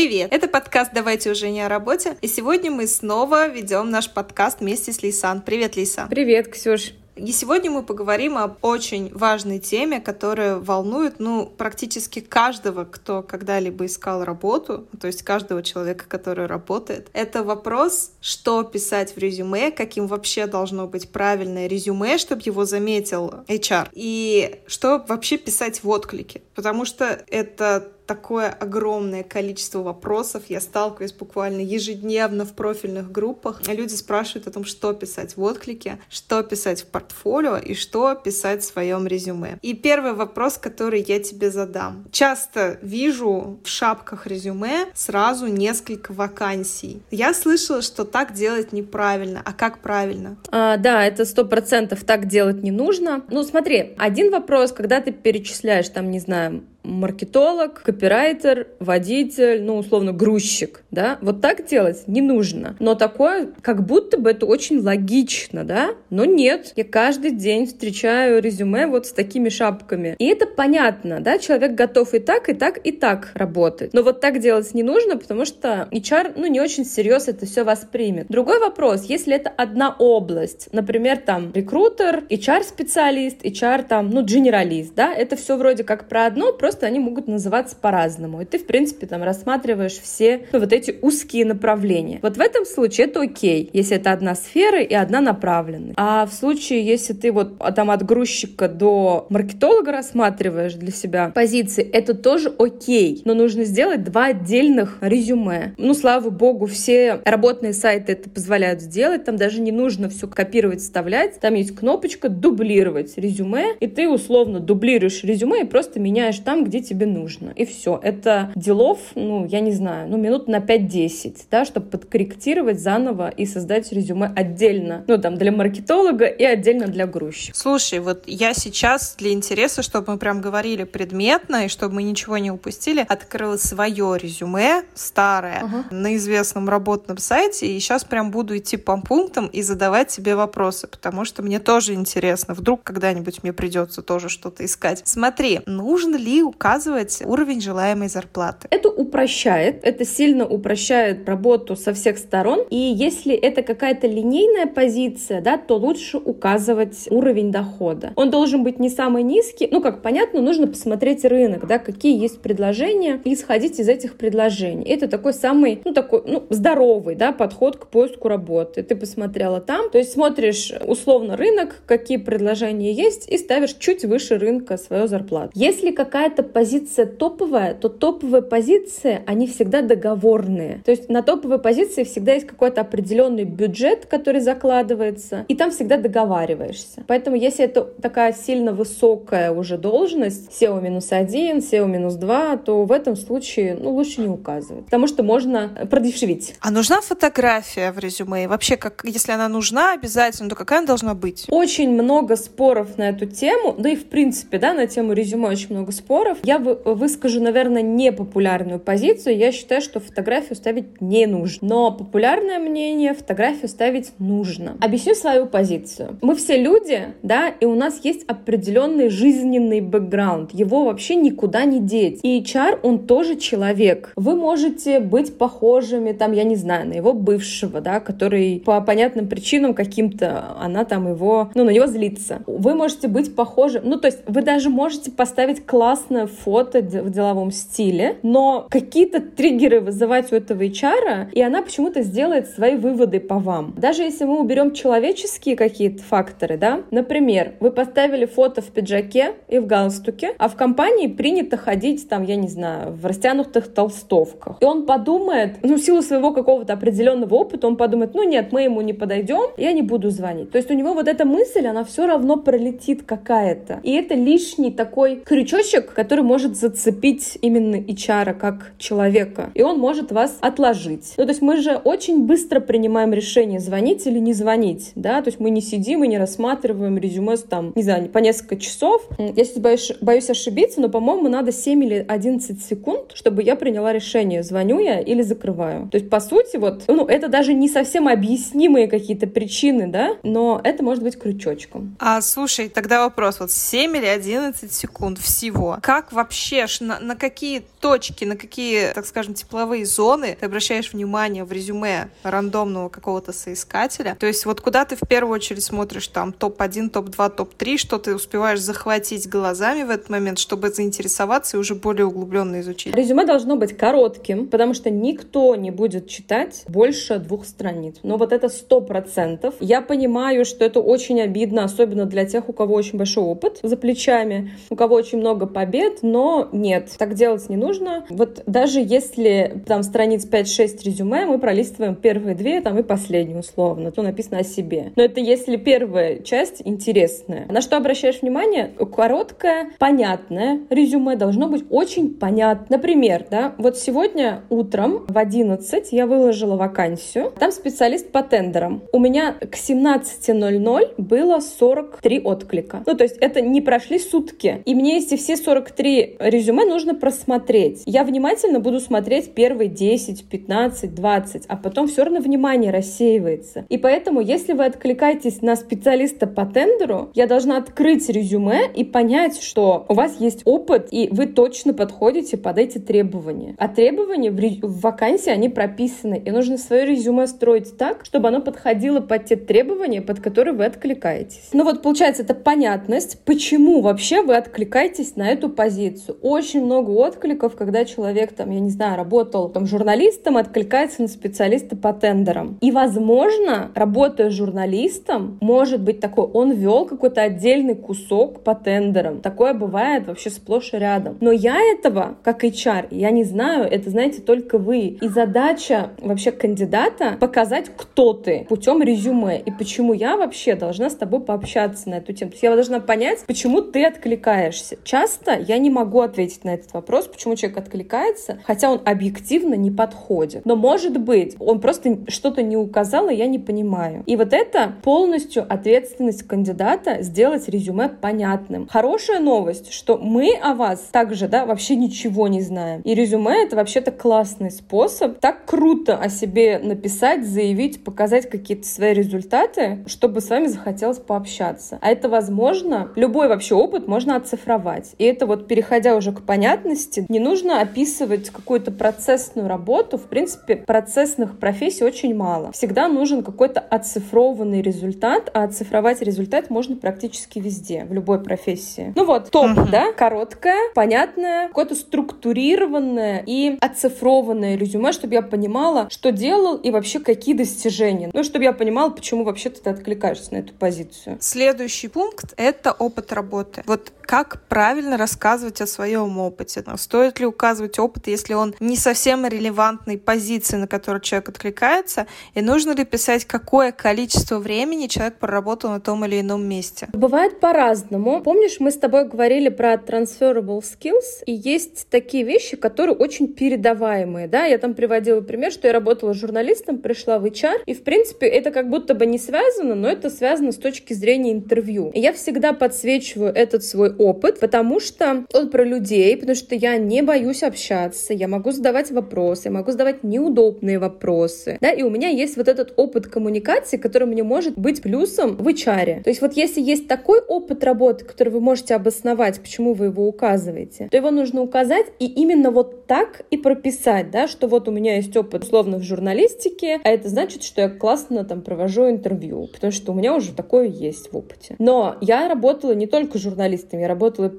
Привет! Это подкаст «Давайте уже не о работе». И сегодня мы снова ведем наш подкаст вместе с Лейсан. Привет, Лиса! Привет, Ксюш! И сегодня мы поговорим об очень важной теме, которая волнует, ну, практически каждого, кто когда-либо искал работу, то есть каждого человека, который работает. Это вопрос, что писать в резюме, каким вообще должно быть правильное резюме, чтобы его заметил HR, и что вообще писать в отклике, потому что это такое огромное количество вопросов. Я сталкиваюсь буквально ежедневно в профильных группах. Люди спрашивают о том, что писать в отклике, что писать в портфолио и что писать в своем резюме. И первый вопрос, который я тебе задам. Часто вижу в шапках резюме сразу несколько вакансий. Я слышала, что так делать неправильно. А как правильно? А, да, это сто процентов так делать не нужно. Ну, смотри, один вопрос, когда ты перечисляешь, там, не знаю, маркетолог, копирайтер, водитель, ну, условно, грузчик, да, вот так делать не нужно. Но такое, как будто бы это очень логично, да, но нет. Я каждый день встречаю резюме вот с такими шапками. И это понятно, да, человек готов и так, и так, и так работать. Но вот так делать не нужно, потому что HR, ну, не очень серьезно это все воспримет. Другой вопрос, если это одна область, например, там, рекрутер, HR-специалист, HR, там, ну, генералист, да, это все вроде как про одно, просто просто они могут называться по-разному. И ты, в принципе, там рассматриваешь все ну, вот эти узкие направления. Вот в этом случае это окей, если это одна сфера и одна направленность. А в случае, если ты вот там от грузчика до маркетолога рассматриваешь для себя позиции, это тоже окей. Но нужно сделать два отдельных резюме. Ну, слава богу, все работные сайты это позволяют сделать. Там даже не нужно все копировать, вставлять. Там есть кнопочка дублировать резюме, и ты условно дублируешь резюме и просто меняешь там, где тебе нужно. И все. Это делов, ну, я не знаю, ну, минут на 5-10, да, чтобы подкорректировать заново и создать резюме отдельно. Ну, там, для маркетолога и отдельно для грузчика. Слушай, вот я сейчас для интереса, чтобы мы прям говорили предметно и чтобы мы ничего не упустили, открыла свое резюме старое uh-huh. на известном работном сайте, и сейчас прям буду идти по пунктам и задавать тебе вопросы, потому что мне тоже интересно. Вдруг когда-нибудь мне придется тоже что-то искать. Смотри, нужно ли указывать уровень желаемой зарплаты. Это упрощает, это сильно упрощает работу со всех сторон. И если это какая-то линейная позиция, да, то лучше указывать уровень дохода. Он должен быть не самый низкий. Ну, как понятно, нужно посмотреть рынок, да, какие есть предложения, и исходить из этих предложений. Это такой самый, ну, такой, ну, здоровый, да, подход к поиску работы. Ты посмотрела там, то есть смотришь условно рынок, какие предложения есть, и ставишь чуть выше рынка свою зарплату. Если какая-то какая-то позиция топовая, то топовые позиции, они всегда договорные. То есть на топовой позиции всегда есть какой-то определенный бюджет, который закладывается, и там всегда договариваешься. Поэтому если это такая сильно высокая уже должность, SEO минус один, SEO минус два, то в этом случае ну, лучше не указывать, потому что можно продешевить. А нужна фотография в резюме? И вообще, как, если она нужна обязательно, то какая она должна быть? Очень много споров на эту тему, да и в принципе, да, на тему резюме очень много споров партнеров, я выскажу, наверное, непопулярную позицию. Я считаю, что фотографию ставить не нужно. Но популярное мнение, фотографию ставить нужно. Объясню свою позицию. Мы все люди, да, и у нас есть определенный жизненный бэкграунд. Его вообще никуда не деть. И HR, он тоже человек. Вы можете быть похожими, там, я не знаю, на его бывшего, да, который по понятным причинам каким-то, она там его, ну, на него злится. Вы можете быть похожи, ну, то есть вы даже можете поставить классно классное фото в деловом стиле, но какие-то триггеры вызывать у этого HR, и она почему-то сделает свои выводы по вам. Даже если мы уберем человеческие какие-то факторы, да, например, вы поставили фото в пиджаке и в галстуке, а в компании принято ходить там, я не знаю, в растянутых толстовках. И он подумает, ну, в силу своего какого-то определенного опыта, он подумает, ну нет, мы ему не подойдем, я не буду звонить. То есть у него вот эта мысль, она все равно пролетит какая-то. И это лишний такой крючочек, который который может зацепить именно HR как человека, и он может вас отложить. Ну, то есть мы же очень быстро принимаем решение, звонить или не звонить, да, то есть мы не сидим и не рассматриваем резюме там, не знаю, по несколько часов. Я сейчас боюсь, боюсь ошибиться, но, по-моему, надо 7 или 11 секунд, чтобы я приняла решение, звоню я или закрываю. То есть, по сути, вот, ну, это даже не совсем объяснимые какие-то причины, да, но это может быть крючочком. А, слушай, тогда вопрос, вот 7 или 11 секунд всего. Как как вообще, на, на какие точки, на какие, так скажем, тепловые зоны ты обращаешь внимание в резюме рандомного какого-то соискателя? То есть вот куда ты в первую очередь смотришь там топ-1, топ-2, топ-3, что ты успеваешь захватить глазами в этот момент, чтобы заинтересоваться и уже более углубленно изучить? Резюме должно быть коротким, потому что никто не будет читать больше двух страниц. Но вот это сто процентов. Я понимаю, что это очень обидно, особенно для тех, у кого очень большой опыт за плечами, у кого очень много побед, но нет, так делать не нужно. Вот даже если там страниц 5-6 резюме, мы пролистываем первые две там и последнюю условно, то написано о себе. Но это если первая часть интересная. На что обращаешь внимание? Короткое, понятное резюме должно быть очень понятно. Например, да, вот сегодня утром в 11 я выложила вакансию. Там специалист по тендерам. У меня к 17.00 было 43 отклика. Ну, то есть это не прошли сутки. И мне эти все 43 резюме нужно просмотреть. Я внимательно буду смотреть первые 10, 15, 20, а потом все равно внимание рассеивается. И поэтому, если вы откликаетесь на специалиста по тендеру, я должна открыть резюме и понять, что у вас есть опыт, и вы точно подходите под эти требования. А требования в, в вакансии, они прописаны, и нужно свое резюме строить так, чтобы оно подходило под те требования, под которые вы откликаетесь. Ну вот, получается, это понятность, почему вообще вы откликаетесь на эту позицию. Очень много откликов, когда человек, там, я не знаю, работал там журналистом, откликается на специалиста по тендерам. И, возможно, работая журналистом, может быть такой, он вел какой-то отдельный кусок по тендерам. Такое бывает вообще сплошь и рядом. Но я этого, как HR, я не знаю, это знаете только вы. И задача вообще кандидата показать, кто ты путем резюме и почему я вообще должна с тобой пообщаться на эту тему. То есть я должна понять, почему ты откликаешься. Часто я не могу ответить на этот вопрос, почему человек откликается, хотя он объективно не подходит. Но может быть, он просто что-то не указал, и я не понимаю. И вот это полностью ответственность кандидата сделать резюме понятным. Хорошая новость, что мы о вас также, да, вообще ничего не знаем. И резюме — это вообще-то классный способ так круто о себе написать, заявить, показать какие-то свои результаты, чтобы с вами захотелось пообщаться. А это возможно, любой вообще опыт можно оцифровать. И это вот, переходя уже к понятности, не нужно описывать какую-то процессную работу. В принципе, процессных профессий очень мало. Всегда нужен какой-то оцифрованный результат, а оцифровать результат можно практически везде, в любой профессии. Ну вот, топ, uh-huh. да, короткое, понятное, какое-то структурированное и оцифрованное резюме, чтобы я понимала, что делал и вообще какие достижения. Ну, чтобы я понимала, почему вообще ты откликаешься на эту позицию. Следующий пункт — это опыт работы. Вот как правильно рассказывать о своем опыте? Стоит ли указывать опыт, если он не совсем релевантной позиции, на которую человек откликается? И нужно ли писать, какое количество времени человек проработал на том или ином месте? Бывает по-разному. Помнишь, мы с тобой говорили про transferable skills, и есть такие вещи, которые очень передаваемые. Да? Я там приводила пример, что я работала журналистом, пришла в HR, и, в принципе, это как будто бы не связано, но это связано с точки зрения интервью. И я всегда подсвечиваю этот свой опыт, потому что он про людей, потому что я не боюсь общаться, я могу задавать вопросы, я могу задавать неудобные вопросы, да, и у меня есть вот этот опыт коммуникации, который мне может быть плюсом в HR. То есть вот если есть такой опыт работы, который вы можете обосновать, почему вы его указываете, то его нужно указать и именно вот так и прописать, да, что вот у меня есть опыт условно в журналистике, а это значит, что я классно там провожу интервью, потому что у меня уже такое есть в опыте. Но я работала не только журналистом, я работала и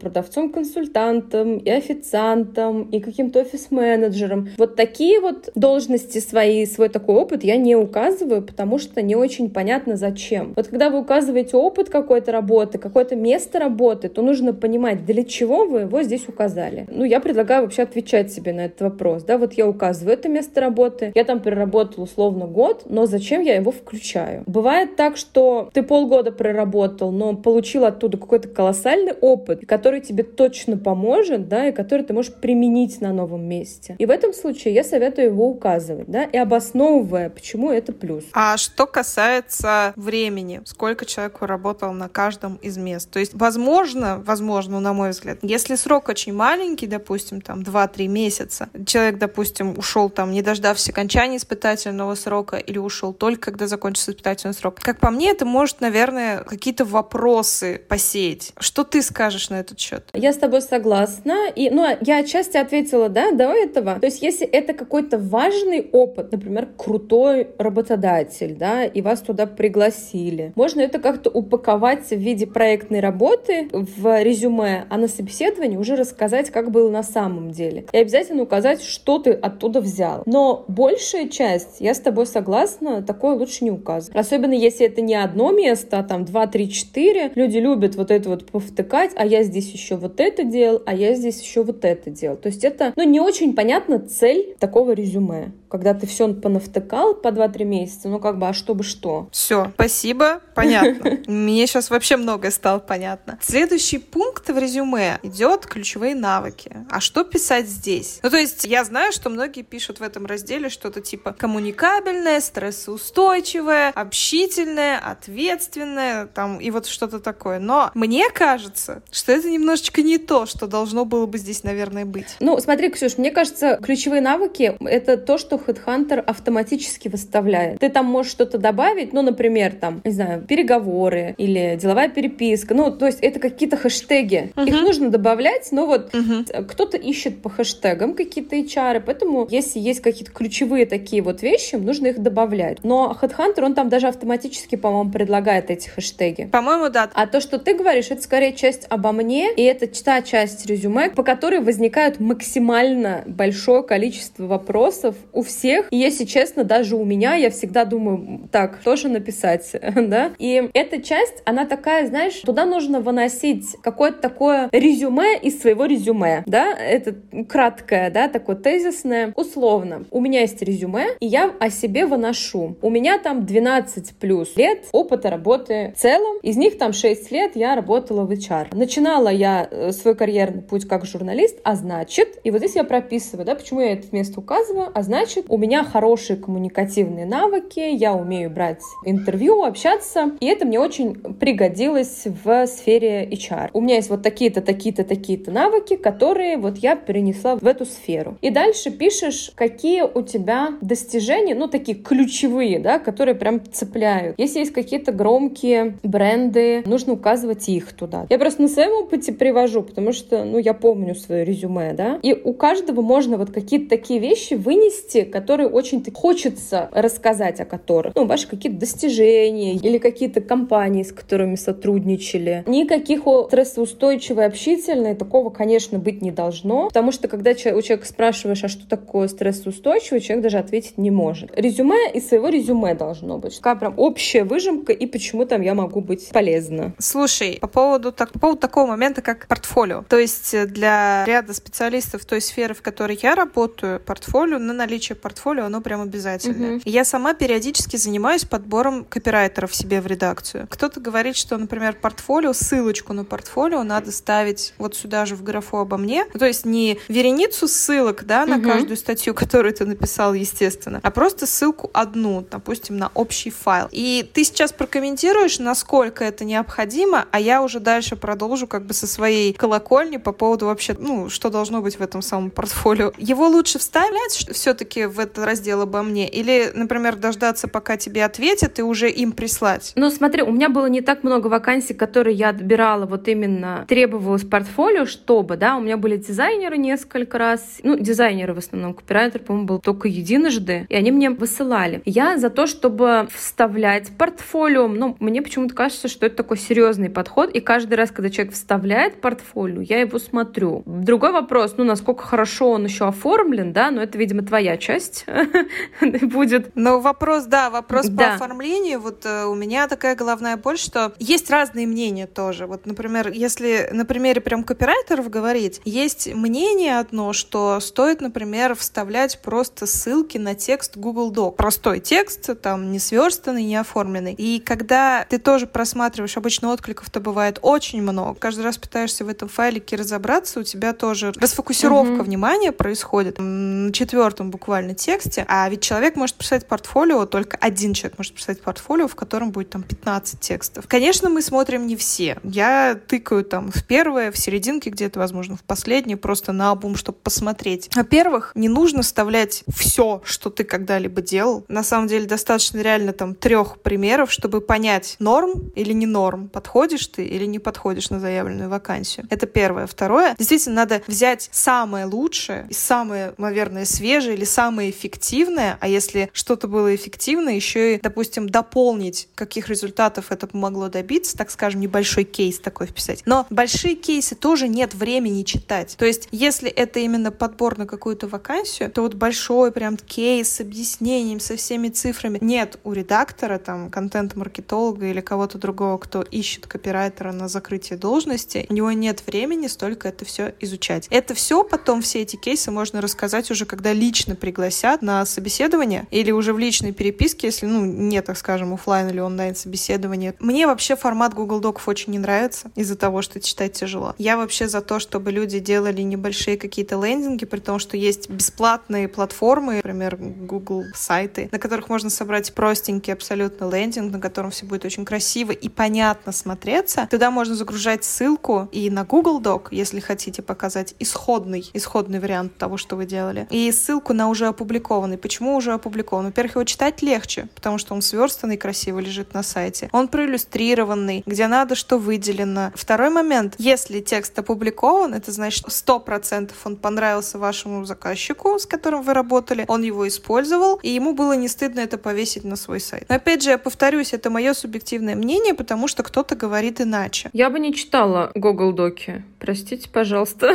продавцом-консультантом, и официантом, и каким-то офис-менеджером. Вот такие вот должности свои, свой такой опыт я не указываю, потому что не очень понятно зачем. Вот когда вы указываете опыт какой-то работы, какое-то место работы, то нужно понимать, для чего вы его здесь указали. Ну, я предлагаю вообще отвечать себе на этот вопрос. Да, вот я указываю это место работы, я там проработал условно год, но зачем я его включаю? Бывает так, что ты полгода проработал, но получил оттуда какой-то колоссальный опыт, который тебе точно поможет, да, и который ты можешь применить на новом месте. И в этом случае я советую его указывать, да, и обосновывая, почему это плюс. А что касается времени, сколько человек работал на каждом из мест? То есть, возможно, возможно, на мой взгляд, если срок очень маленький, допустим, там 2-3 месяца, человек, допустим, ушел там, не дождавшись окончания испытательного срока или ушел только когда закончится испытательный срок, как по мне, это может, наверное, какие-то вопросы посеять. Что ты скажешь? на этот счет? Я тобой согласна. И, ну, я отчасти ответила, да, до этого. То есть, если это какой-то важный опыт, например, крутой работодатель, да, и вас туда пригласили, можно это как-то упаковать в виде проектной работы в резюме, а на собеседовании уже рассказать, как было на самом деле. И обязательно указать, что ты оттуда взял. Но большая часть, я с тобой согласна, такое лучше не указывать. Особенно если это не одно место, а там два, три, четыре. Люди любят вот это вот повтыкать, а я здесь еще вот это делал, а я здесь еще вот это делал. То есть это, ну, не очень понятна цель такого резюме когда ты все понавтыкал по 2-3 месяца, ну как бы, а чтобы что? Все, спасибо, понятно. Мне сейчас вообще многое стало понятно. Следующий пункт в резюме идет ключевые навыки. А что писать здесь? Ну, то есть я знаю, что многие пишут в этом разделе что-то типа коммуникабельное, стрессоустойчивое, общительное, ответственное, там, и вот что-то такое. Но мне кажется, что это немножечко не то, что должно было бы здесь, наверное, быть. Ну, смотри, Ксюш, мне кажется, ключевые навыки — это то, что HeadHunter автоматически выставляет. Ты там можешь что-то добавить, ну, например, там, не знаю, переговоры или деловая переписка. Ну, то есть это какие-то хэштеги. Uh-huh. Их нужно добавлять, но вот uh-huh. кто-то ищет по хэштегам какие-то HR, поэтому если есть какие-то ключевые такие вот вещи, нужно их добавлять. Но HeadHunter, он там даже автоматически, по-моему, предлагает эти хэштеги. По-моему, да. А то, что ты говоришь, это скорее часть обо мне, и это та часть резюме, по которой возникают максимально большое количество вопросов у всех. И если честно, даже у меня, я всегда думаю, так, тоже написать, да? И эта часть, она такая, знаешь, туда нужно выносить какое-то такое резюме из своего резюме, да? Это краткое, да, такое тезисное. Условно, у меня есть резюме, и я о себе выношу. У меня там 12 плюс лет опыта работы в целом. Из них там 6 лет я работала в HR. Начинала я э, свой карьерный путь как журналист, а значит, и вот здесь я прописываю, да, почему я это место указываю, а значит, значит, у меня хорошие коммуникативные навыки, я умею брать интервью, общаться, и это мне очень пригодилось в сфере HR. У меня есть вот такие-то, такие-то, такие-то навыки, которые вот я перенесла в эту сферу. И дальше пишешь, какие у тебя достижения, ну, такие ключевые, да, которые прям цепляют. Если есть какие-то громкие бренды, нужно указывать их туда. Я просто на своем опыте привожу, потому что, ну, я помню свое резюме, да, и у каждого можно вот какие-то такие вещи вынести, которые очень хочется рассказать о которых. Ну, ваши какие-то достижения или какие-то компании, с которыми сотрудничали. Никаких стрессоустойчивой, общительной такого, конечно, быть не должно, потому что когда у человека спрашиваешь, а что такое стрессоустойчивый, человек даже ответить не может. Резюме из своего резюме должно быть. Такая прям общая выжимка и почему там я могу быть полезна. Слушай, по поводу, так, по поводу такого момента, как портфолио. То есть для ряда специалистов той сферы, в которой я работаю, портфолио на наличие портфолио, оно прям обязательное. Угу. Я сама периодически занимаюсь подбором копирайтеров себе в редакцию. Кто-то говорит, что, например, портфолио, ссылочку на портфолио надо ставить вот сюда же в графу обо мне. Ну, то есть не вереницу ссылок, да, на угу. каждую статью, которую ты написал, естественно, а просто ссылку одну, допустим, на общий файл. И ты сейчас прокомментируешь, насколько это необходимо, а я уже дальше продолжу как бы со своей колокольни по поводу вообще, ну, что должно быть в этом самом портфолио. Его лучше вставлять все-таки в этот раздел обо мне? Или, например, дождаться, пока тебе ответят, и уже им прислать? Ну, смотри, у меня было не так много вакансий, которые я отбирала вот именно требовалось портфолио, чтобы, да, у меня были дизайнеры несколько раз, ну, дизайнеры в основном, копирайтер, по-моему, был только единожды, и они мне высылали. Я за то, чтобы вставлять портфолио, ну, мне почему-то кажется, что это такой серьезный подход, и каждый раз, когда человек вставляет портфолио, я его смотрю. Другой вопрос, ну, насколько хорошо он еще оформлен, да, но это, видимо, твоя часть будет. Но вопрос, да, вопрос да. по оформлению. Вот э, у меня такая головная боль, что есть разные мнения тоже. Вот, например, если на примере прям копирайтеров говорить, есть мнение одно, что стоит, например, вставлять просто ссылки на текст Google Doc. Простой текст, там не сверстанный, не оформленный. И когда ты тоже просматриваешь, обычно откликов-то бывает очень много. Каждый раз пытаешься в этом файлике разобраться, у тебя тоже расфокусировка угу. внимания происходит. На четвертом буквально буквально тексте, а ведь человек может писать портфолио, только один человек может писать портфолио, в котором будет там 15 текстов. Конечно, мы смотрим не все. Я тыкаю там в первое, в серединке где-то, возможно, в последнее, просто на альбом, чтобы посмотреть. Во-первых, не нужно вставлять все, что ты когда-либо делал. На самом деле, достаточно реально там трех примеров, чтобы понять, норм или не норм, подходишь ты или не подходишь на заявленную вакансию. Это первое. Второе, действительно, надо взять самое лучшее и самое, наверное, свежее или самое эффективное, а если что-то было эффективно, еще и, допустим, дополнить, каких результатов это помогло добиться, так скажем, небольшой кейс такой вписать. Но большие кейсы тоже нет времени читать. То есть, если это именно подбор на какую-то вакансию, то вот большой прям кейс с объяснением, со всеми цифрами нет у редактора, там, контент-маркетолога или кого-то другого, кто ищет копирайтера на закрытие должности, у него нет времени столько это все изучать. Это все потом, все эти кейсы можно рассказать уже, когда лично пригласят на собеседование или уже в личной переписке, если, ну, нет, так скажем, офлайн или онлайн собеседование. Мне вообще формат Google Доков очень не нравится из-за того, что читать тяжело. Я вообще за то, чтобы люди делали небольшие какие-то лендинги, при том, что есть бесплатные платформы, например, Google сайты, на которых можно собрать простенький абсолютно лендинг, на котором все будет очень красиво и понятно смотреться. Туда можно загружать ссылку и на Google Doc, если хотите показать исходный, исходный вариант того, что вы делали, и ссылку на уже опубликованный. Почему уже опубликован? Во-первых, его читать легче, потому что он сверстанный, красиво лежит на сайте. Он проиллюстрированный, где надо, что выделено. Второй момент. Если текст опубликован, это значит, сто процентов он понравился вашему заказчику, с которым вы работали, он его использовал, и ему было не стыдно это повесить на свой сайт. Но опять же, я повторюсь, это мое субъективное мнение, потому что кто-то говорит иначе. Я бы не читала Google Доки. Простите, пожалуйста.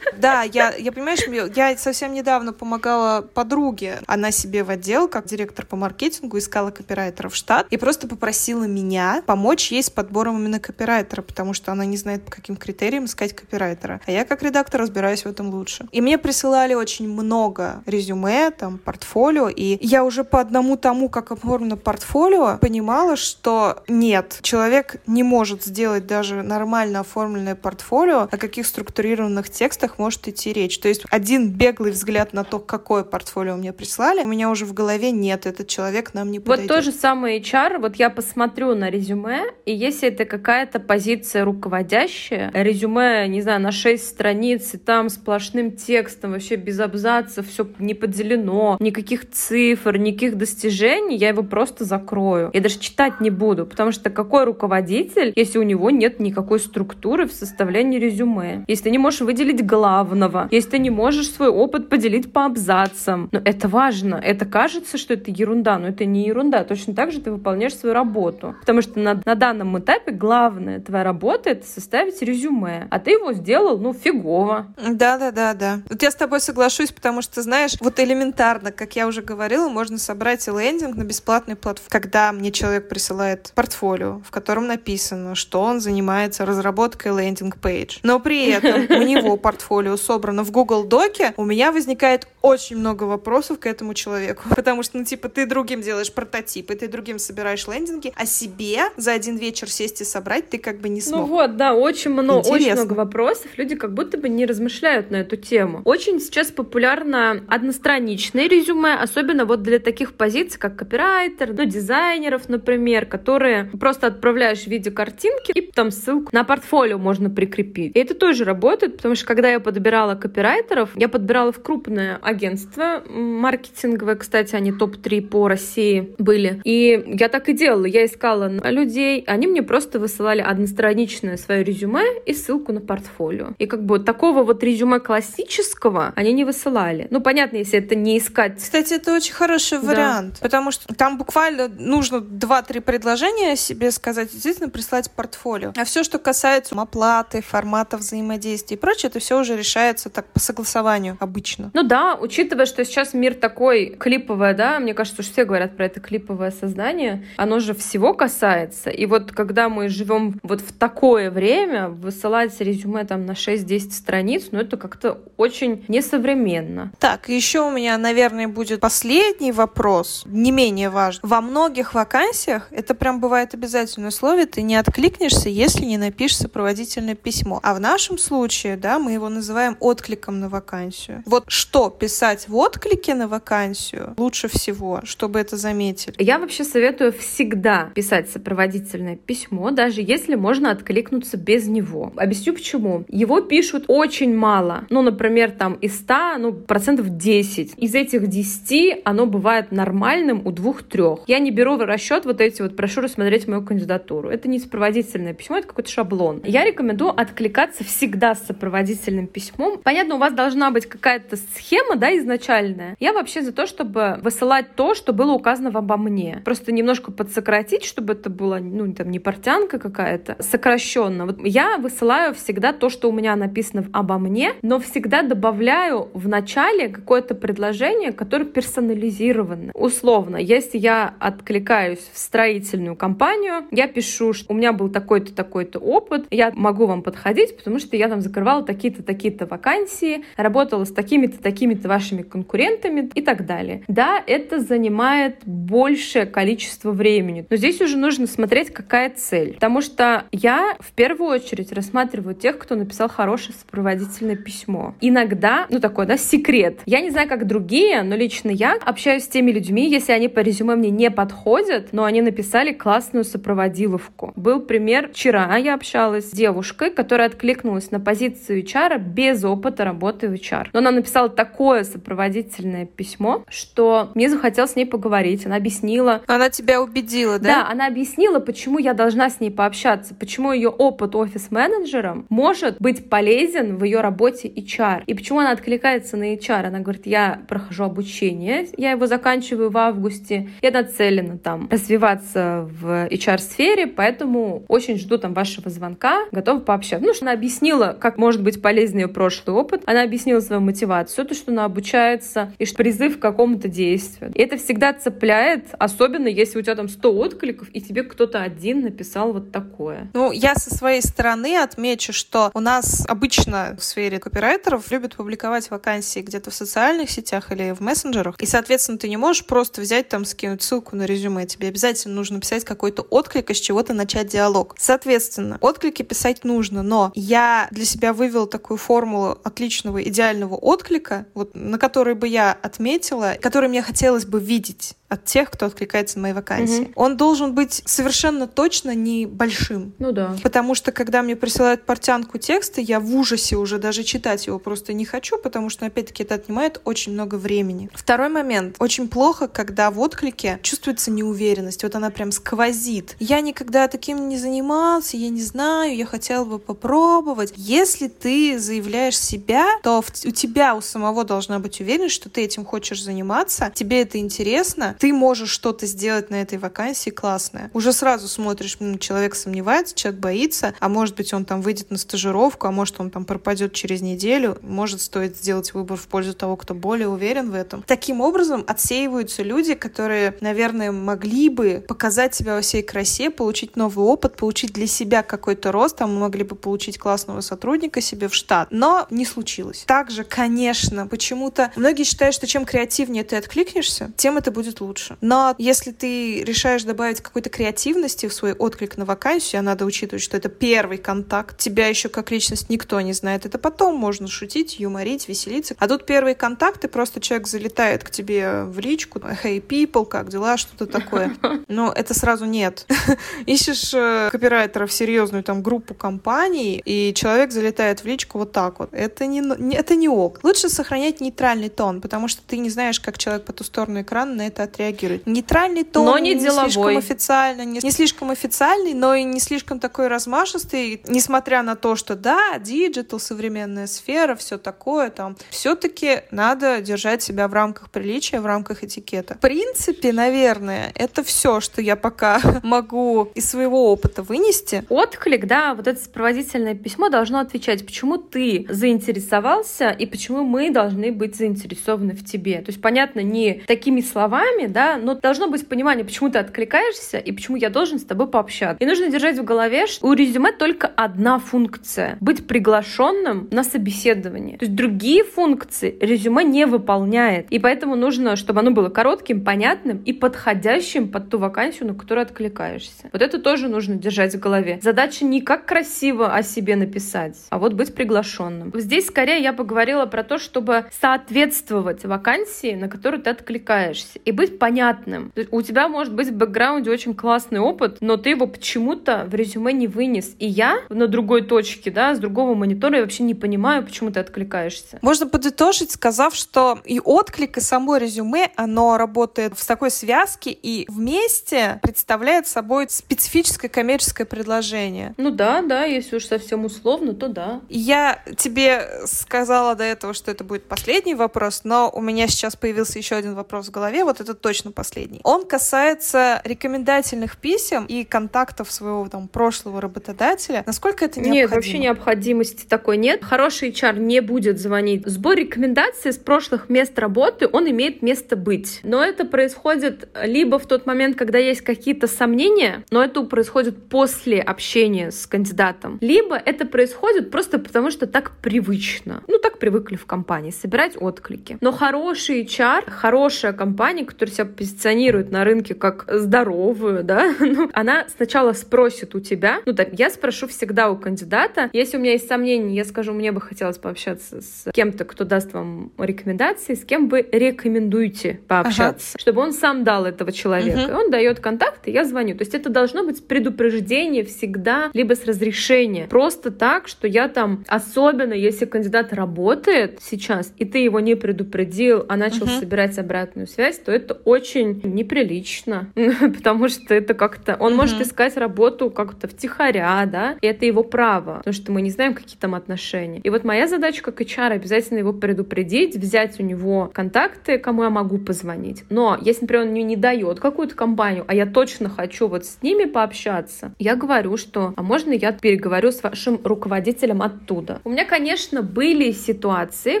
Да, я, я понимаешь, я совсем недавно помогала подруге. Она себе в отдел, как директор по маркетингу, искала копирайтера в штат и просто попросила меня помочь ей с подбором именно копирайтера, потому что она не знает, по каким критериям искать копирайтера. А я как редактор разбираюсь в этом лучше. И мне присылали очень много резюме, там, портфолио, и я уже по одному тому, как оформлено портфолио, понимала, что нет, человек не может сделать даже нормально оформленное портфолио, о каких структурированных текстах может идти речь. То есть один беглый взгляд на то, какое портфолио мне прислали, у меня уже в голове нет, этот человек нам не подойдет. Вот то же самое HR, вот я посмотрю на резюме, и если это какая-то позиция руководящая, резюме, не знаю, на 6 страниц, и там сплошным текстом, вообще без абзаца, все не поделено, никаких цифр, никаких достижений, я его просто закрою. Я даже читать не буду, потому что какой руководитель, если у него нет никакой структуры в составлении резюме, если ты не можешь выделить главного, если ты не можешь свой опыт поделить по абзацам. Но это важно. Это кажется, что это ерунда, но это не ерунда. Точно так же ты выполняешь свою работу. Потому что на, на данном этапе главная твоя работа — это составить резюме. А ты его сделал, ну, фигово. Да-да-да-да. Вот я с тобой соглашусь, потому что, знаешь, вот элементарно, как я уже говорила, можно собрать лендинг на бесплатной платформе. Когда мне человек присылает портфолио, в котором написано, что он занимается разработкой лендинг-пейдж, но при этом у него портфолио собрано в Google Доке, у меня возникает очень много вопросов к этому человеку. Потому что, ну, типа, ты другим делаешь прототипы, ты другим собираешь лендинги, а себе за один вечер сесть и собрать ты как бы не смог. Ну вот, да, очень много, очень много вопросов. Люди как будто бы не размышляют на эту тему. Очень сейчас популярно одностраничное резюме, особенно вот для таких позиций, как копирайтер, ну, дизайнеров, например, которые просто отправляешь в виде картинки и там ссылку на портфолио можно прикрепить. И это тоже работает, потому что когда я подбирала копирайтеров, я подбирала в крупное агентство маркетинговое, кстати, они топ-3 по России были. И я так и делала. Я искала людей, они мне просто высылали одностраничное свое резюме и ссылку на портфолио. И как бы такого вот резюме классического они не высылали. Ну, понятно, если это не искать. Кстати, это очень хороший да. вариант, потому что там буквально нужно 2-3 предложения себе сказать, действительно прислать портфолио. А все, что касается оплаты, формата взаимодействия и прочее, это все уже решается так по согласованию обычно. Ну да, учитывая, что сейчас мир такой клиповый, да, мне кажется, что все говорят про это клиповое сознание, оно же всего касается. И вот когда мы живем вот в такое время, высылать резюме там на 6-10 страниц, ну это как-то очень несовременно. Так, еще у меня, наверное, будет последний вопрос, не менее важный. Во многих вакансиях это прям бывает обязательное условие, ты не откликнешься, если не напишешь сопроводительное письмо. А в нашем случае, да, мы его называем откликом на вакансию. Вот что писать в отклике на вакансию лучше всего, чтобы это заметили? Я вообще советую всегда писать сопроводительное письмо, даже если можно откликнуться без него. Объясню почему. Его пишут очень мало. Ну, например, там из 100, ну, процентов 10. Из этих 10 оно бывает нормальным у двух-трех. Я не беру в расчет вот эти вот, прошу рассмотреть мою кандидатуру. Это не сопроводительное письмо, это какой-то шаблон. Я рекомендую откликаться всегда с сопроводительным письмом. Понятно, у вас должна быть какая-то схема, да, изначальная. Я вообще за то, чтобы высылать то, что было указано обо мне. Просто немножко подсократить, чтобы это было, ну, там, не портянка какая-то, сокращенно. Вот я высылаю всегда то, что у меня написано обо мне, но всегда добавляю в начале какое-то предложение, которое персонализировано. Условно, если я откликаюсь в строительную компанию, я пишу, что у меня был такой-то, такой-то опыт, я могу вам подходить, потому что я там закрывала такие-то, такие-то вакансии, работала с такими-то, такими-то вашими конкурентами и так далее. Да, это занимает большее количество времени, но здесь уже нужно смотреть, какая цель. Потому что я в первую очередь рассматриваю тех, кто написал хорошее сопроводительное письмо. Иногда, ну такой, да, секрет. Я не знаю, как другие, но лично я общаюсь с теми людьми, если они по резюме мне не подходят, но они написали классную сопроводиловку. Был пример, вчера я общалась с девушкой, которая откликнулась на позицию HR без опыта работы в HR. Но она написала такое сопроводительное письмо, что мне захотелось с ней поговорить. Она объяснила... Она тебя убедила, да? Да, она объяснила, почему я должна с ней пообщаться, почему ее опыт офис-менеджером может быть полезен в ее работе HR. И почему она откликается на HR? Она говорит, я прохожу обучение, я его заканчиваю в августе, я нацелена там развиваться в HR-сфере, поэтому очень жду там вашего звонка, готова пообщаться. Ну, что она объяснила, как может быть полезен ее прошлый опыт, она объяснила свою мотивацию, то, что она обучается, и что призыв к какому-то действию. И это всегда цепляет, особенно если у тебя там 100 откликов, и тебе кто-то один написал вот такое. Ну, я со своей стороны отмечу, что у нас обычно в сфере копирайтеров любят публиковать вакансии где-то в социальных сетях или в мессенджерах, и, соответственно, ты не можешь просто взять там, скинуть ссылку на резюме, тебе обязательно нужно писать какой-то отклик, из чего-то начать диалог. Соответственно, отклики писать нужно, но я для себя вывел такую формулу отличного, идеального отклика, вот, на который бы я отметила, который мне хотелось бы видеть от тех, кто откликается на мои вакансии. Угу. Он должен быть совершенно точно небольшим. Ну да. Потому что, когда мне присылают портянку текста, я в ужасе уже даже читать его просто не хочу, потому что, опять-таки, это отнимает очень много времени. Второй момент. Очень плохо, когда в отклике чувствуется неуверенность. Вот она прям сквозит. Я никогда таким не занимался, я не знаю, я хотела бы попробовать. Если ты заявляешь себя, то у тебя у самого должна быть уверенность, что ты этим хочешь заниматься, тебе это интересно, ты можешь что-то сделать на этой вакансии классное. Уже сразу смотришь, ну, человек сомневается, человек боится, а может быть он там выйдет на стажировку, а может он там пропадет через неделю, может стоит сделать выбор в пользу того, кто более уверен в этом. Таким образом отсеиваются люди, которые, наверное, могли бы показать себя во всей красе, получить новый опыт, получить для себя какой-то рост, там могли бы получить классного сотрудника себе в штат, но не случилось. Также, конечно, почему-то многие считают, что чем креативнее ты откликнешься, тем это будет лучше лучше. Но если ты решаешь добавить какой-то креативности в свой отклик на вакансию, а надо учитывать, что это первый контакт, тебя еще как личность никто не знает, это потом можно шутить, юморить, веселиться. А тут первый контакт, и просто человек залетает к тебе в личку, hey people, как дела, что-то такое. Но это сразу нет. Ищешь э, копирайтеров серьезную там группу компаний, и человек залетает в личку вот так вот. Это не, это не ок. Лучше сохранять нейтральный тон, потому что ты не знаешь, как человек по ту сторону экрана на это отреагирует. Нейтральный тон, но не, не деловой. слишком официально, не, не слишком официальный, но и не слишком такой размашистый, несмотря на то, что да, digital, современная сфера, все такое там, все-таки надо держать себя в рамках приличия, в рамках этикета. В принципе, наверное, это все, что я пока могу из своего опыта вынести. Отклик, да, вот это сопроводительное письмо должно отвечать, почему ты заинтересовался и почему мы должны быть заинтересованы в тебе. То есть, понятно, не такими словами, да, но должно быть понимание, почему ты откликаешься и почему я должен с тобой пообщаться. И нужно держать в голове, что у резюме только одна функция — быть приглашенным на собеседование. То есть другие функции резюме не выполняет. И поэтому нужно, чтобы оно было коротким, понятным и подходящим под ту вакансию, на которую откликаешься. Вот это тоже нужно держать в голове. Задача не как красиво о себе написать, а вот быть приглашенным. Здесь скорее я поговорила про то, чтобы соответствовать вакансии, на которую ты откликаешься, и быть понятным. У тебя может быть в бэкграунде очень классный опыт, но ты его почему-то в резюме не вынес. И я на другой точке, да, с другого монитора я вообще не понимаю, почему ты откликаешься. Можно подытожить, сказав, что и отклик, и само резюме, оно работает в такой связке и вместе представляет собой специфическое коммерческое предложение. Ну да, да, если уж совсем условно, то да. Я тебе сказала до этого, что это будет последний вопрос, но у меня сейчас появился еще один вопрос в голове, вот это точно последний. Он касается рекомендательных писем и контактов своего там прошлого работодателя. Насколько это необходимо? Нет, вообще необходимости такой нет. Хороший HR не будет звонить. Сбор рекомендаций с прошлых мест работы, он имеет место быть. Но это происходит либо в тот момент, когда есть какие-то сомнения, но это происходит после общения с кандидатом, либо это происходит просто потому, что так привычно. Ну, так привыкли в компании, собирать отклики. Но хороший HR, хорошая компания, которая себя позиционирует на рынке как здоровую, да, ну, она сначала спросит у тебя, ну, так, я спрошу всегда у кандидата, если у меня есть сомнения, я скажу, мне бы хотелось пообщаться с кем-то, кто даст вам рекомендации, с кем вы рекомендуете пообщаться, ага. чтобы он сам дал этого человека. Угу. И он дает контакт, и я звоню. То есть это должно быть предупреждение всегда, либо с разрешения. Просто так, что я там, особенно если кандидат работает сейчас, и ты его не предупредил, а начал угу. собирать обратную связь, то это очень неприлично, потому что это как-то... Он может искать работу как-то втихаря, да, и это его право, потому что мы не знаем, какие там отношения. И вот моя задача как HR обязательно его предупредить, взять у него контакты, кому я могу позвонить. Но если, например, он мне не дает какую-то компанию, а я точно хочу вот с ними пообщаться, я говорю, что, а можно я переговорю с вашим руководителем оттуда? У меня, конечно, были ситуации,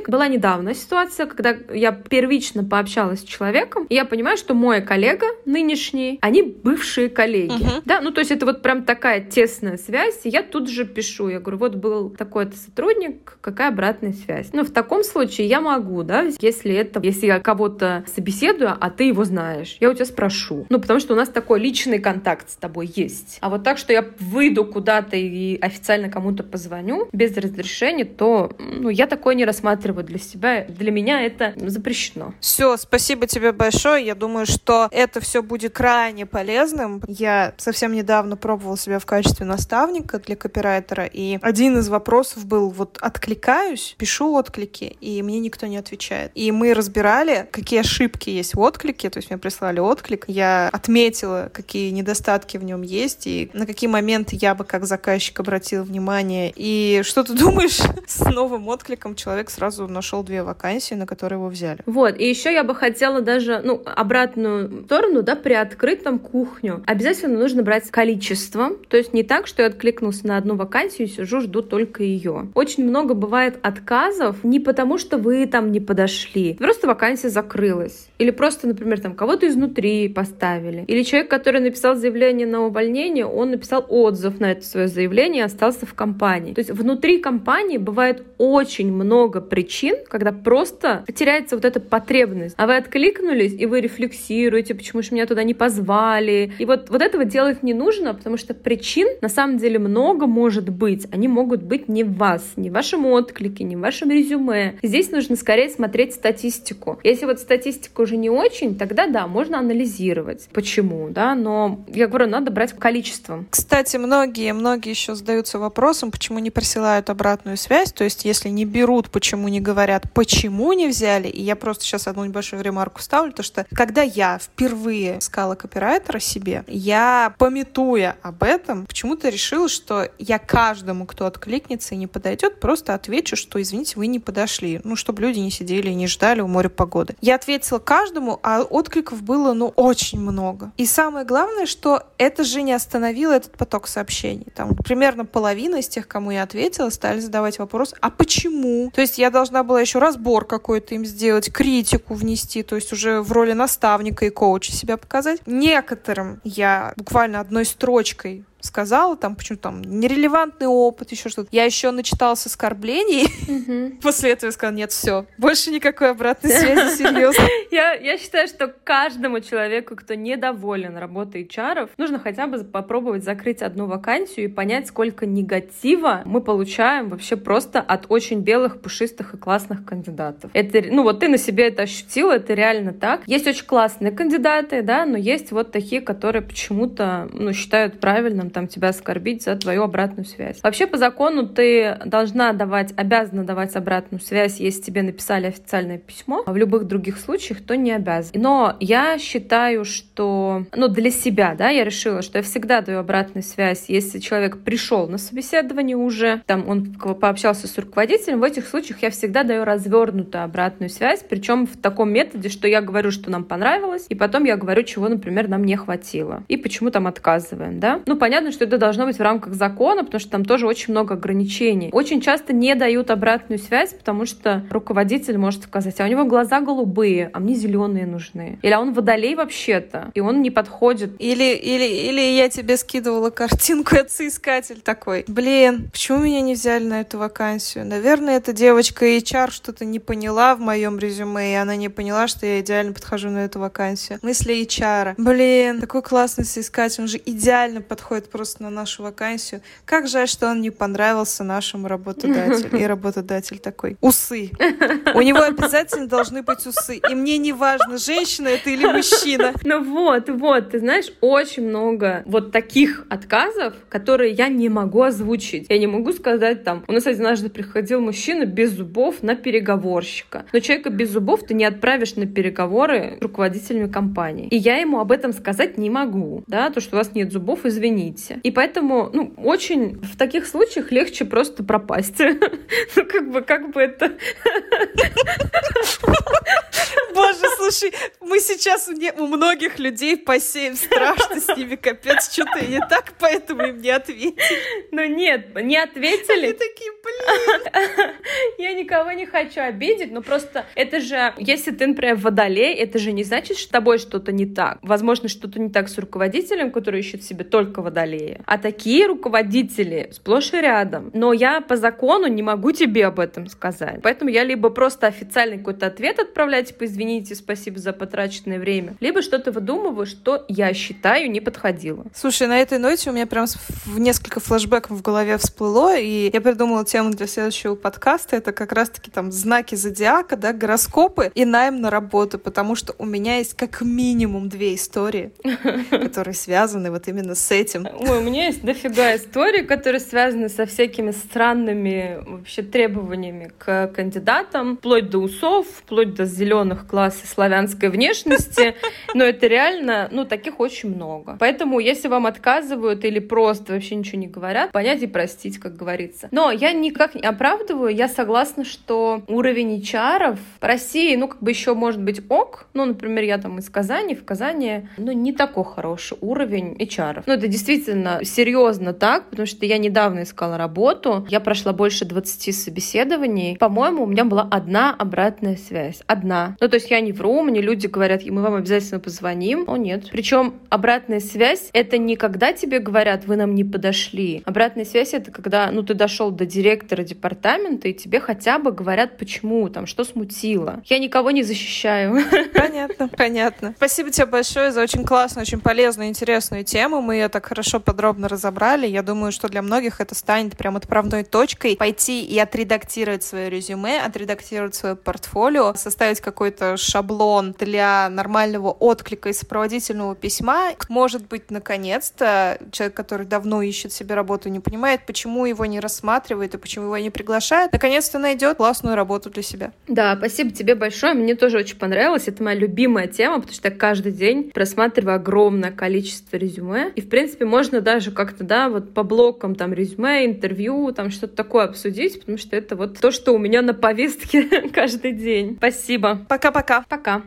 была недавно ситуация, когда я первично пообщалась с человеком, и я понимаю, что мой коллега нынешний, они бывшие коллеги. Uh-huh. Да, ну то есть это вот прям такая тесная связь, и я тут же пишу, я говорю, вот был такой-то сотрудник, какая обратная связь? Ну в таком случае я могу, да, если это, если я кого-то собеседую, а ты его знаешь, я у тебя спрошу. Ну потому что у нас такой личный контакт с тобой есть. А вот так, что я выйду куда-то и официально кому-то позвоню без разрешения, то ну, я такое не рассматриваю для себя. Для меня это запрещено. Все, спасибо тебе большое. Я думаю, что это все будет крайне полезным. Я совсем недавно пробовала себя в качестве наставника для копирайтера, и один из вопросов был вот откликаюсь, пишу отклики, и мне никто не отвечает. И мы разбирали, какие ошибки есть в отклике, то есть мне прислали отклик, я отметила, какие недостатки в нем есть, и на какие моменты я бы как заказчик обратила внимание. И что ты думаешь? С новым откликом человек сразу нашел две вакансии, на которые его взяли. Вот, и еще я бы хотела даже, ну, обратную сторону, да, приоткрыть там кухню. Обязательно нужно брать количество, то есть не так, что я откликнулся на одну вакансию, сижу, жду только ее. Очень много бывает отказов не потому, что вы там не подошли, просто вакансия закрылась. Или просто, например, там кого-то изнутри поставили. Или человек, который написал заявление на увольнение, он написал отзыв на это свое заявление и остался в компании. То есть внутри компании бывает очень много причин, когда просто теряется вот эта потребность. А вы откликнулись, и вы рефлексируете, почему же меня туда не позвали. И вот, вот этого делать не нужно, потому что причин на самом деле много может быть. Они могут быть не в вас, не в вашем отклике, не в вашем резюме. Здесь нужно скорее смотреть статистику. Если вот статистика уже не очень, тогда да, можно анализировать, почему, да, но я говорю, надо брать количеством. Кстати, многие, многие еще задаются вопросом, почему не присылают обратную связь, то есть если не берут, почему не говорят, почему не взяли, и я просто сейчас одну небольшую ремарку ставлю, то что когда я впервые искала копирайтера себе, я, пометуя об этом, почему-то решила, что я каждому, кто откликнется и не подойдет, просто отвечу, что, извините, вы не подошли. Ну, чтобы люди не сидели и не ждали у моря погоды. Я ответила каждому, а откликов было, ну, очень много. И самое главное, что это же не остановило этот поток сообщений. Там примерно половина из тех, кому я ответила, стали задавать вопрос, а почему? То есть я должна была еще разбор какой-то им сделать, критику внести, то есть уже в роли наставника и коуча себя показать. Некоторым я буквально одной строчкой сказала, там, почему там нерелевантный опыт, еще что-то. Я еще начиталась оскорблений. После этого я сказала, нет, все, больше никакой обратной связи, серьезно. Я, я считаю, что каждому человеку, кто недоволен работой HR, нужно хотя бы попробовать закрыть одну вакансию и понять, сколько негатива мы получаем вообще просто от очень белых, пушистых и классных кандидатов. Это, ну вот ты на себе это ощутила, это реально так. Есть очень классные кандидаты, да, но есть вот такие, которые почему-то, ну, считают правильным там тебя оскорбить за твою обратную связь. Вообще по закону ты должна давать, обязана давать обратную связь, если тебе написали официальное письмо. А в любых других случаях то не обязан. Но я считаю, что, ну, для себя, да, я решила, что я всегда даю обратную связь, если человек пришел на собеседование уже, там он пообщался с руководителем, в этих случаях я всегда даю развернутую обратную связь, причем в таком методе, что я говорю, что нам понравилось, и потом я говорю, чего, например, нам не хватило, и почему там отказываем, да. Ну, понятно, что это должно быть в рамках закона, потому что там тоже очень много ограничений. Очень часто не дают обратную связь, потому что руководитель может сказать, а у него глаза голубые, а мне зеленые нужны. Или а он водолей вообще-то, и он не подходит. Или, или, или я тебе скидывала картинку, это соискатель такой. Блин, почему меня не взяли на эту вакансию? Наверное, эта девочка HR что-то не поняла в моем резюме, и она не поняла, что я идеально подхожу на эту вакансию. Мысли HR. Блин, такой классный соискатель, он же идеально подходит просто на нашу вакансию. Как жаль, что он не понравился нашему работодателю. И работодатель такой. Усы. У него обязательно должны быть усы. И мне не важно, женщина это или мужчина. Ну вот, вот, ты знаешь, очень много вот таких отказов, которые я не могу озвучить. Я не могу сказать там, у нас однажды приходил мужчина без зубов на переговорщика. Но человека без зубов ты не отправишь на переговоры руководителями компании. И я ему об этом сказать не могу, да, то, что у вас нет зубов, извините. И поэтому, ну, очень в таких случаях легче просто пропасть. Ну, как бы, как бы это... Боже, слушай, мы сейчас у многих людей посеем страх, что с ними капец, что-то не так, поэтому им не ответили. Ну нет, не ответили. Они такие, блин. Я никого не хочу обидеть, но просто это же, если ты, например, водолей, это же не значит, что с тобой что-то не так. Возможно, что-то не так с руководителем, который ищет себе только водолея. А такие руководители сплошь и рядом. Но я по закону не могу тебе об этом сказать. Поэтому я либо просто официальный какой-то ответ отправляю, типа, извините, спасибо за потраченное время, либо что-то выдумываю, что я считаю не подходило. Слушай, на этой ноте у меня прям в несколько флешбеков в голове всплыло, и я придумала тему для следующего подкаста. Это как раз-таки там знаки зодиака, да, гороскопы и найм на работу, потому что у меня есть как минимум две истории, которые связаны вот именно с этим. Ой, у меня есть дофига историй, которые связаны со всякими странными вообще требованиями к кандидатам, вплоть до усов, вплоть до зеленых и славянской внешности. Но это реально, ну, таких очень много. Поэтому, если вам отказывают или просто вообще ничего не говорят, понять и простить, как говорится. Но я никак не оправдываю, я согласна, что уровень HR в России, ну, как бы еще может быть ок. Ну, например, я там из Казани, в Казани, ну, не такой хороший уровень HR. Ну, это действительно серьезно так, потому что я недавно искала работу, я прошла больше 20 собеседований. По-моему, у меня была одна обратная связь. Одна. Ну, то есть я не вру, мне люди говорят, мы вам обязательно позвоним. О, нет. Причем обратная связь — это не когда тебе говорят, вы нам не подошли. Обратная связь — это когда, ну, ты дошел до директора департамента, и тебе хотя бы говорят, почему, там, что смутило. Я никого не защищаю. Понятно, понятно. Спасибо тебе большое за очень классную, очень полезную, интересную тему. Мы ее так хорошо подробно разобрали. Я думаю, что для многих это станет прям отправной точкой пойти и отредактировать свое резюме, отредактировать свое портфолио, составить какой-то шаблон для нормального отклика и сопроводительного письма. Может быть, наконец-то человек, который давно ищет себе работу, не понимает, почему его не рассматривают и почему его не приглашают, наконец-то найдет классную работу для себя. Да, спасибо тебе большое. Мне тоже очень понравилось. Это моя любимая тема, потому что я каждый день просматриваю огромное количество резюме. И, в принципе, можно даже как-то, да, вот по блокам там резюме, интервью, там что-то такое обсудить, потому что это вот то, что у меня на повестке каждый день. Спасибо. Пока-пока. Пока.